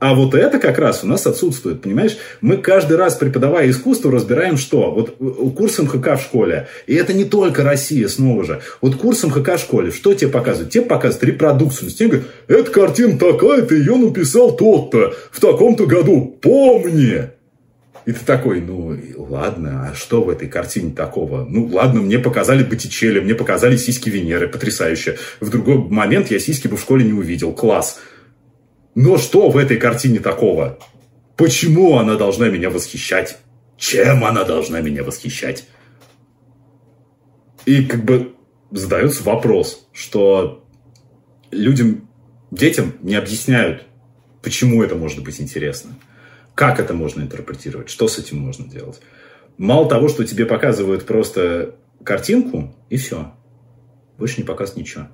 А вот это как раз у нас отсутствует, понимаешь? Мы каждый раз, преподавая искусство, разбираем что? Вот курс МХК в школе. И это не только Россия, снова же. Вот курс МХК в школе, что тебе показывают? Тебе показывают репродукцию. Тебе говорят, эта картина такая, ты ее написал тот-то, в таком-то году, помни. И ты такой, ну, ладно, а что в этой картине такого? Ну, ладно, мне показали Боттичелли, мне показали сиськи Венеры, потрясающе. В другой момент я сиськи бы в школе не увидел, класс. Но что в этой картине такого? Почему она должна меня восхищать? Чем она должна меня восхищать? И как бы задается вопрос, что людям, детям не объясняют, почему это может быть интересно. Как это можно интерпретировать? Что с этим можно делать? Мало того, что тебе показывают просто картинку, и все больше не показывает ничего.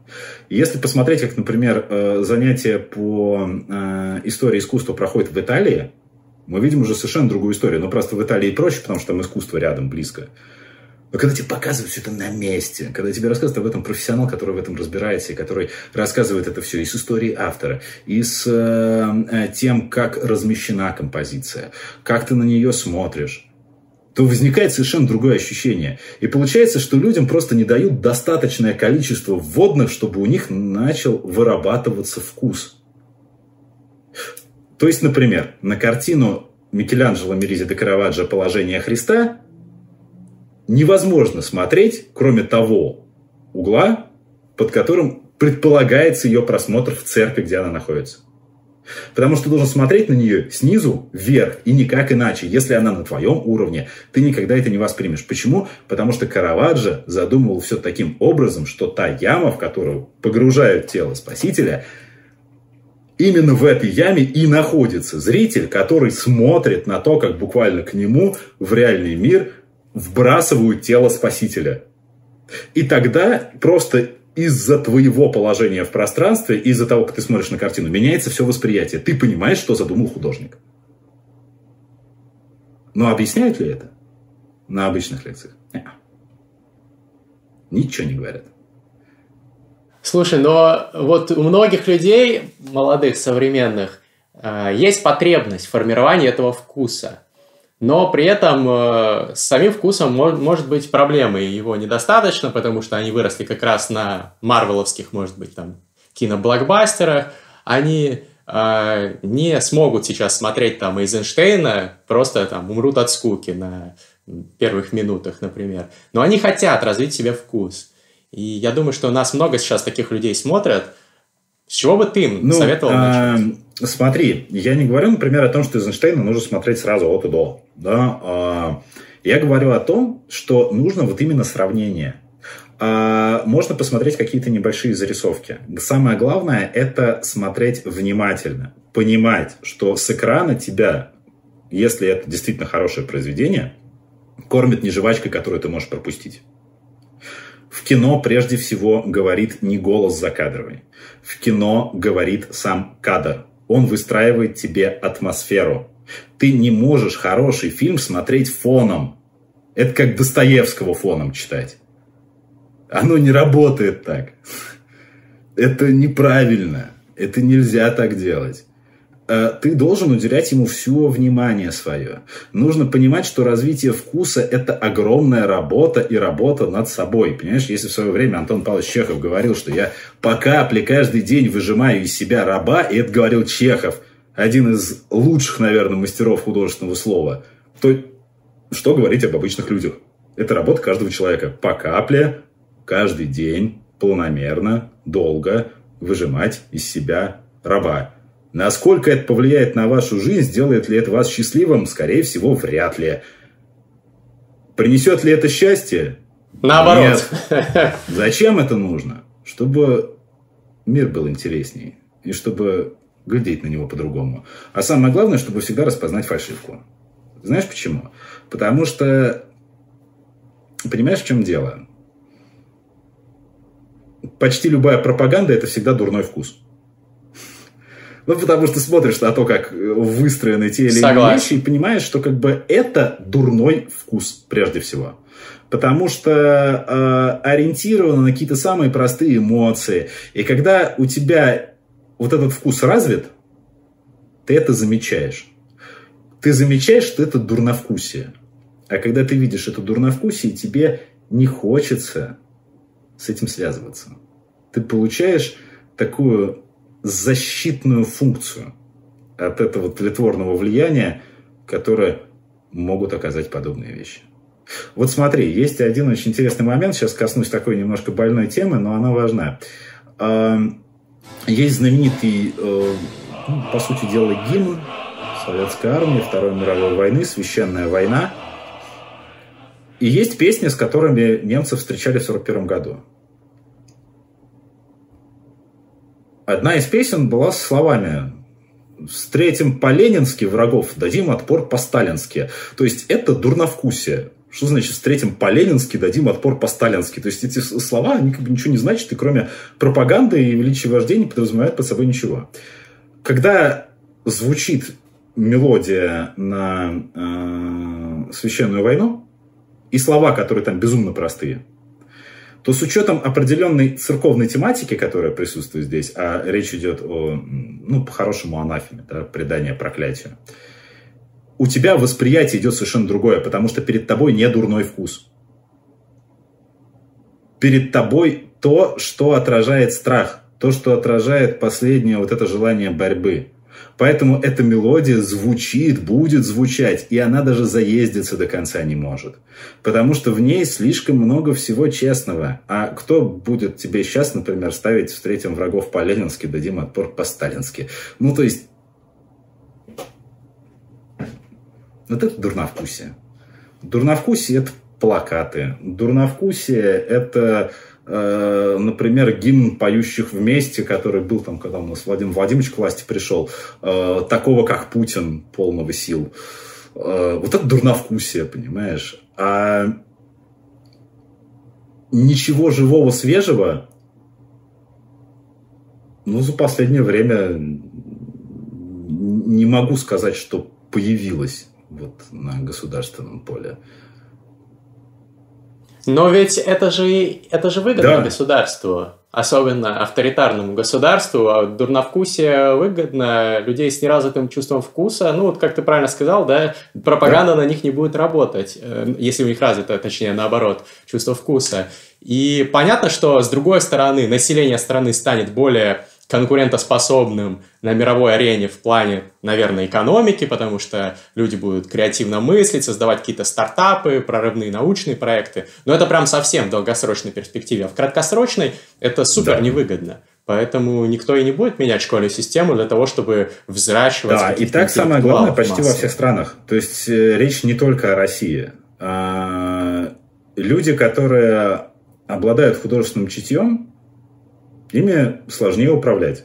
Если посмотреть, как, например, э, занятия по э, истории искусства проходят в Италии, мы видим уже совершенно другую историю. Но просто в Италии проще, потому что там искусство рядом, близко. Но когда тебе показывают все это на месте, когда тебе рассказывают об этом профессионал, который в этом разбирается, и который рассказывает это все и с историей автора, и с э, тем, как размещена композиция, как ты на нее смотришь, то возникает совершенно другое ощущение. И получается, что людям просто не дают достаточное количество вводных, чтобы у них начал вырабатываться вкус. То есть, например, на картину Микеланджело Меризи де Караваджо «Положение Христа» невозможно смотреть, кроме того угла, под которым предполагается ее просмотр в церкви, где она находится. Потому что ты должен смотреть на нее снизу вверх и никак иначе. Если она на твоем уровне, ты никогда это не воспримешь. Почему? Потому что Караваджо задумывал все таким образом, что та яма, в которую погружают тело Спасителя, именно в этой яме и находится зритель, который смотрит на то, как буквально к нему в реальный мир вбрасывают тело Спасителя. И тогда просто из-за твоего положения в пространстве, из-за того, как ты смотришь на картину, меняется все восприятие. Ты понимаешь, что задумал художник. Но объясняют ли это на обычных лекциях? Нет. Ничего не говорят. Слушай, но вот у многих людей, молодых, современных, э, есть потребность в формировании этого вкуса. Но при этом э, с самим вкусом может, может быть проблемы. Его недостаточно, потому что они выросли как раз на марвеловских, может быть, там, киноблокбастерах. Они э, не смогут сейчас смотреть там Эйзенштейна, просто там умрут от скуки на первых минутах, например. Но они хотят развить себе вкус. И я думаю, что у нас много сейчас таких людей смотрят. С чего бы ты им ну, советовал начать? Смотри, я не говорю, например, о том, что Эйзенштейна нужно смотреть сразу от и до. Да? А, я говорю о том, что нужно вот именно сравнение. А, можно посмотреть какие-то небольшие зарисовки. Самое главное – это смотреть внимательно. Понимать, что с экрана тебя, если это действительно хорошее произведение, кормит не жвачкой, которую ты можешь пропустить. В кино прежде всего говорит не голос закадровый. В кино говорит сам кадр он выстраивает тебе атмосферу. Ты не можешь хороший фильм смотреть фоном. Это как Достоевского фоном читать. Оно не работает так. Это неправильно. Это нельзя так делать. Э, ты должен уделять ему все внимание свое. Нужно понимать, что развитие вкуса – это огромная работа и работа над собой. Понимаешь, если в свое время Антон Павлович Чехов говорил, что я по капле каждый день выжимаю из себя раба, и это говорил Чехов, один из лучших, наверное, мастеров художественного слова, то что говорить об обычных людях? Это работа каждого человека. По капле, каждый день, полномерно, долго выжимать из себя раба. Насколько это повлияет на вашу жизнь, сделает ли это вас счастливым, скорее всего, вряд ли. Принесет ли это счастье? Наоборот. Нет. Зачем это нужно? Чтобы мир был интереснее. И чтобы глядеть на него по-другому. А самое главное, чтобы всегда распознать фальшивку. Знаешь почему? Потому что, понимаешь, в чем дело? Почти любая пропаганда – это всегда дурной вкус. Ну, потому что смотришь на то, как выстроены те или иные вещи, и понимаешь, что как бы это дурной вкус, прежде всего. Потому что э, ориентировано на какие-то самые простые эмоции. И когда у тебя вот этот вкус развит, ты это замечаешь. Ты замечаешь, что это дурновкусие. А когда ты видишь это дурновкусие, тебе не хочется с этим связываться. Ты получаешь такую защитную функцию от этого тлетворного влияния, которое могут оказать подобные вещи. Вот смотри, есть один очень интересный момент, сейчас коснусь такой немножко больной темы, но она важна. Есть знаменитый, э, ну, по сути дела, гимн Советской армии Второй мировой войны, «Священная война». И есть песни, с которыми немцы встречали в 1941 году. Одна из песен была с словами «Встретим по-ленински врагов, дадим отпор по-сталински». То есть это дурновкусие. Что значит «встретим по-ленински, дадим отпор по-сталински»? То есть эти слова, они как бы ничего не значат, и кроме пропаганды и величия вождения не подразумевают под собой ничего. Когда звучит мелодия на э, священную войну, и слова, которые там безумно простые – то с учетом определенной церковной тематики, которая присутствует здесь, а речь идет о, ну, по-хорошему, анафеме, да, предание проклятию, у тебя восприятие идет совершенно другое, потому что перед тобой не дурной вкус. Перед тобой то, что отражает страх, то, что отражает последнее вот это желание борьбы. Поэтому эта мелодия звучит, будет звучать, и она даже заездиться до конца не может. Потому что в ней слишком много всего честного. А кто будет тебе сейчас, например, ставить «Встретим врагов по-ленински, дадим отпор по-сталински»? Ну, то есть... Вот это дурновкусие. Дурновкусие – это плакаты. Дурновкусие – это например, гимн поющих вместе, который был там, когда у нас Владимир Владимирович к власти пришел, э, такого, как Путин, полного сил. Э, вот это дурновкусие, понимаешь? А ничего живого, свежего, ну, за последнее время не могу сказать, что появилось вот на государственном поле. Но ведь это же, это же выгодно да. государству, особенно авторитарному государству, а дурновкусие выгодно людей с неразвитым чувством вкуса. Ну, вот как ты правильно сказал, да, пропаганда да. на них не будет работать, э, если у них развито, точнее, наоборот, чувство вкуса. И понятно, что с другой стороны, население страны станет более конкурентоспособным на мировой арене в плане, наверное, экономики, потому что люди будут креативно мыслить, создавать какие-то стартапы, прорывные научные проекты. Но это прям совсем в долгосрочной перспективе. А в краткосрочной это супер да. невыгодно. Поэтому никто и не будет менять школьную систему для того, чтобы взращивать... Да, и так самое главное почти во всех странах. То есть э, речь не только о России. А, люди, которые обладают художественным чутьем, ими сложнее управлять.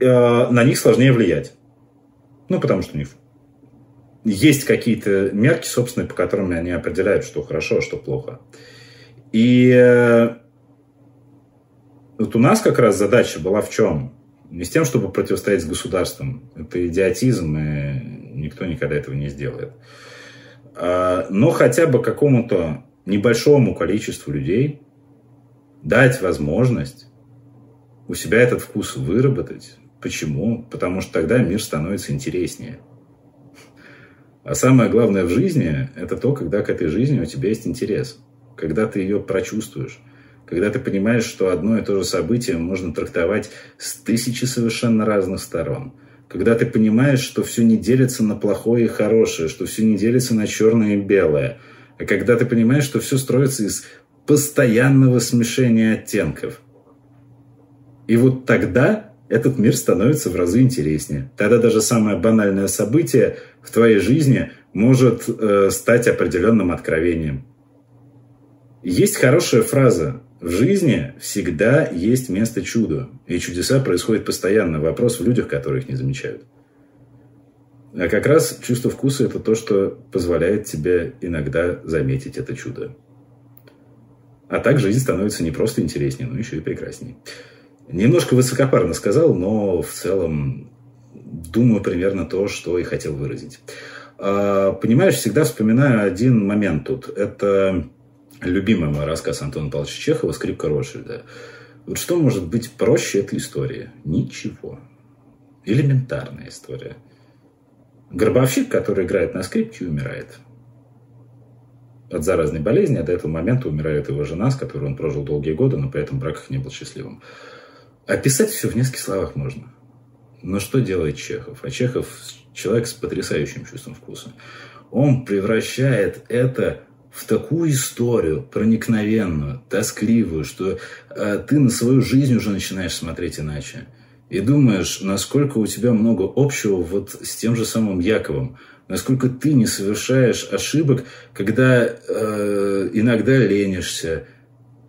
Э, на них сложнее влиять. Ну, потому что у них есть какие-то мерки, собственные, по которым они определяют, что хорошо, а что плохо. И э, вот у нас как раз задача была в чем? Не с тем, чтобы противостоять с государством. Это идиотизм, и никто никогда этого не сделает. А, но хотя бы какому-то небольшому количеству людей дать возможность у себя этот вкус выработать. Почему? Потому что тогда мир становится интереснее. А самое главное в жизни – это то, когда к этой жизни у тебя есть интерес. Когда ты ее прочувствуешь. Когда ты понимаешь, что одно и то же событие можно трактовать с тысячи совершенно разных сторон. Когда ты понимаешь, что все не делится на плохое и хорошее, что все не делится на черное и белое. А когда ты понимаешь, что все строится из постоянного смешения оттенков. И вот тогда этот мир становится в разы интереснее. Тогда даже самое банальное событие в твоей жизни может э, стать определенным откровением. Есть хорошая фраза. В жизни всегда есть место чуду. И чудеса происходят постоянно. Вопрос в людях, которых не замечают. А как раз чувство вкуса – это то, что позволяет тебе иногда заметить это чудо. А так жизнь становится не просто интереснее, но еще и прекраснее. Немножко высокопарно сказал, но в целом думаю примерно то, что и хотел выразить. А, понимаешь, всегда вспоминаю один момент тут. Это любимый мой рассказ Антона Павловича Чехова «Скрипка Ротшильда». Вот что может быть проще этой истории? Ничего. Элементарная история. Гробовщик, который играет на скрипке, умирает от заразной болезни, а до этого момента умирает его жена, с которой он прожил долгие годы, но при этом брак их не был счастливым. Описать все в нескольких словах можно. Но что делает Чехов? А Чехов человек с потрясающим чувством вкуса. Он превращает это в такую историю проникновенную, тоскливую, что э, ты на свою жизнь уже начинаешь смотреть иначе. И думаешь, насколько у тебя много общего вот с тем же самым Яковом – насколько ты не совершаешь ошибок, когда э, иногда ленишься,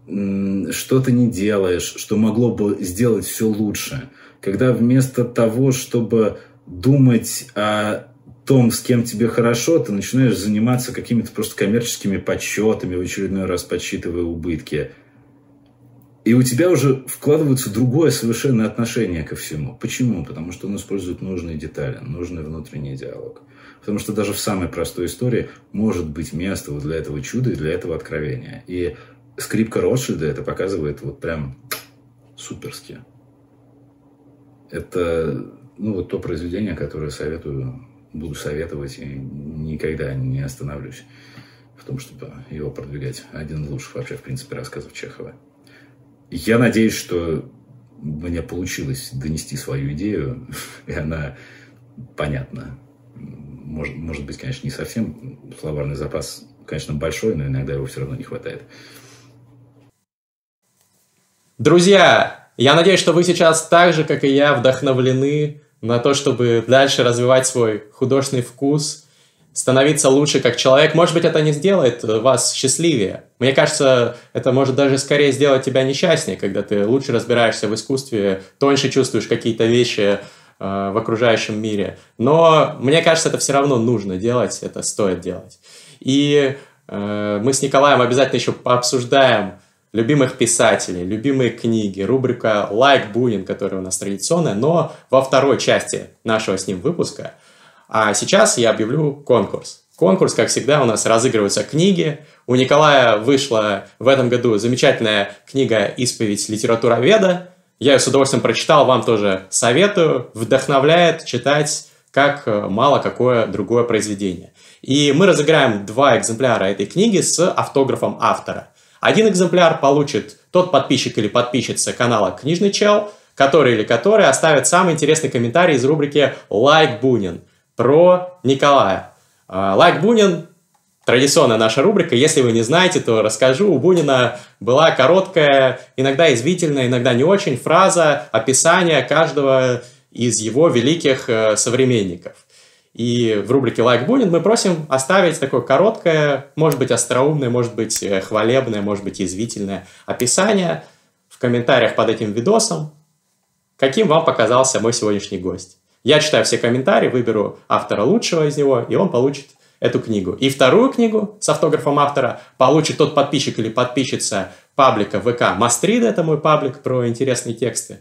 что-то не делаешь, что могло бы сделать все лучше. Когда вместо того, чтобы думать о том, с кем тебе хорошо, ты начинаешь заниматься какими-то просто коммерческими подсчетами, в очередной раз подсчитывая убытки. И у тебя уже вкладывается другое совершенно отношение ко всему. Почему? Потому что он использует нужные детали, нужный внутренний диалог. Потому что даже в самой простой истории может быть место вот для этого чуда и для этого откровения. И скрипка Ротшильда это показывает вот прям суперски. Это ну, вот то произведение, которое советую, буду советовать и никогда не остановлюсь в том, чтобы его продвигать. Один из лучших вообще, в принципе, рассказов Чехова. Я надеюсь, что мне получилось донести свою идею, и она понятна. Может, может быть, конечно, не совсем словарный запас, конечно, большой, но иногда его все равно не хватает. Друзья, я надеюсь, что вы сейчас так же, как и я, вдохновлены на то, чтобы дальше развивать свой художественный вкус, становиться лучше как человек. Может быть, это не сделает вас счастливее. Мне кажется, это может даже скорее сделать тебя несчастнее, когда ты лучше разбираешься в искусстве, тоньше чувствуешь какие-то вещи, в окружающем мире. Но мне кажется, это все равно нужно делать, это стоит делать. И э, мы с Николаем обязательно еще пообсуждаем любимых писателей, любимые книги, рубрика «Лайк Бунин», которая у нас традиционная, но во второй части нашего с ним выпуска. А сейчас я объявлю конкурс. Конкурс, как всегда, у нас разыгрываются книги. У Николая вышла в этом году замечательная книга «Исповедь литературоведа», я с удовольствием прочитал, вам тоже советую. Вдохновляет читать как э, мало какое другое произведение. И мы разыграем два экземпляра этой книги с автографом автора. Один экземпляр получит тот подписчик или подписчица канала «Книжный чел», который или который оставит самый интересный комментарий из рубрики «Like Бунин» про Николая. А, Like Бунин Традиционная наша рубрика. Если вы не знаете, то расскажу. У Бунина была короткая, иногда язвительная, иногда не очень, фраза описания каждого из его великих э, современников. И в рубрике «Like Бунин» мы просим оставить такое короткое, может быть, остроумное, может быть, э, хвалебное, может быть, язвительное описание в комментариях под этим видосом, каким вам показался мой сегодняшний гость. Я читаю все комментарии, выберу автора лучшего из него, и он получит эту книгу. И вторую книгу с автографом автора получит тот подписчик или подписчица паблика ВК Мастрида, это мой паблик про интересные тексты.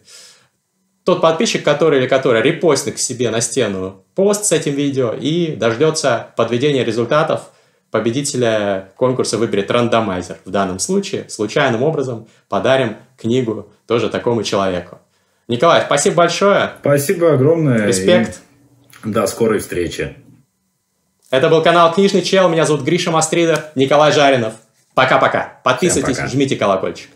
Тот подписчик, который или которая репостит к себе на стену пост с этим видео и дождется подведения результатов, победителя конкурса выберет рандомайзер. В данном случае случайным образом подарим книгу тоже такому человеку. Николай, спасибо большое. Спасибо огромное. Респект. И до скорой встречи. Это был канал Книжный Чел. Меня зовут Гриша Мастридер, Николай Жаринов. Пока-пока. Подписывайтесь, жмите колокольчик.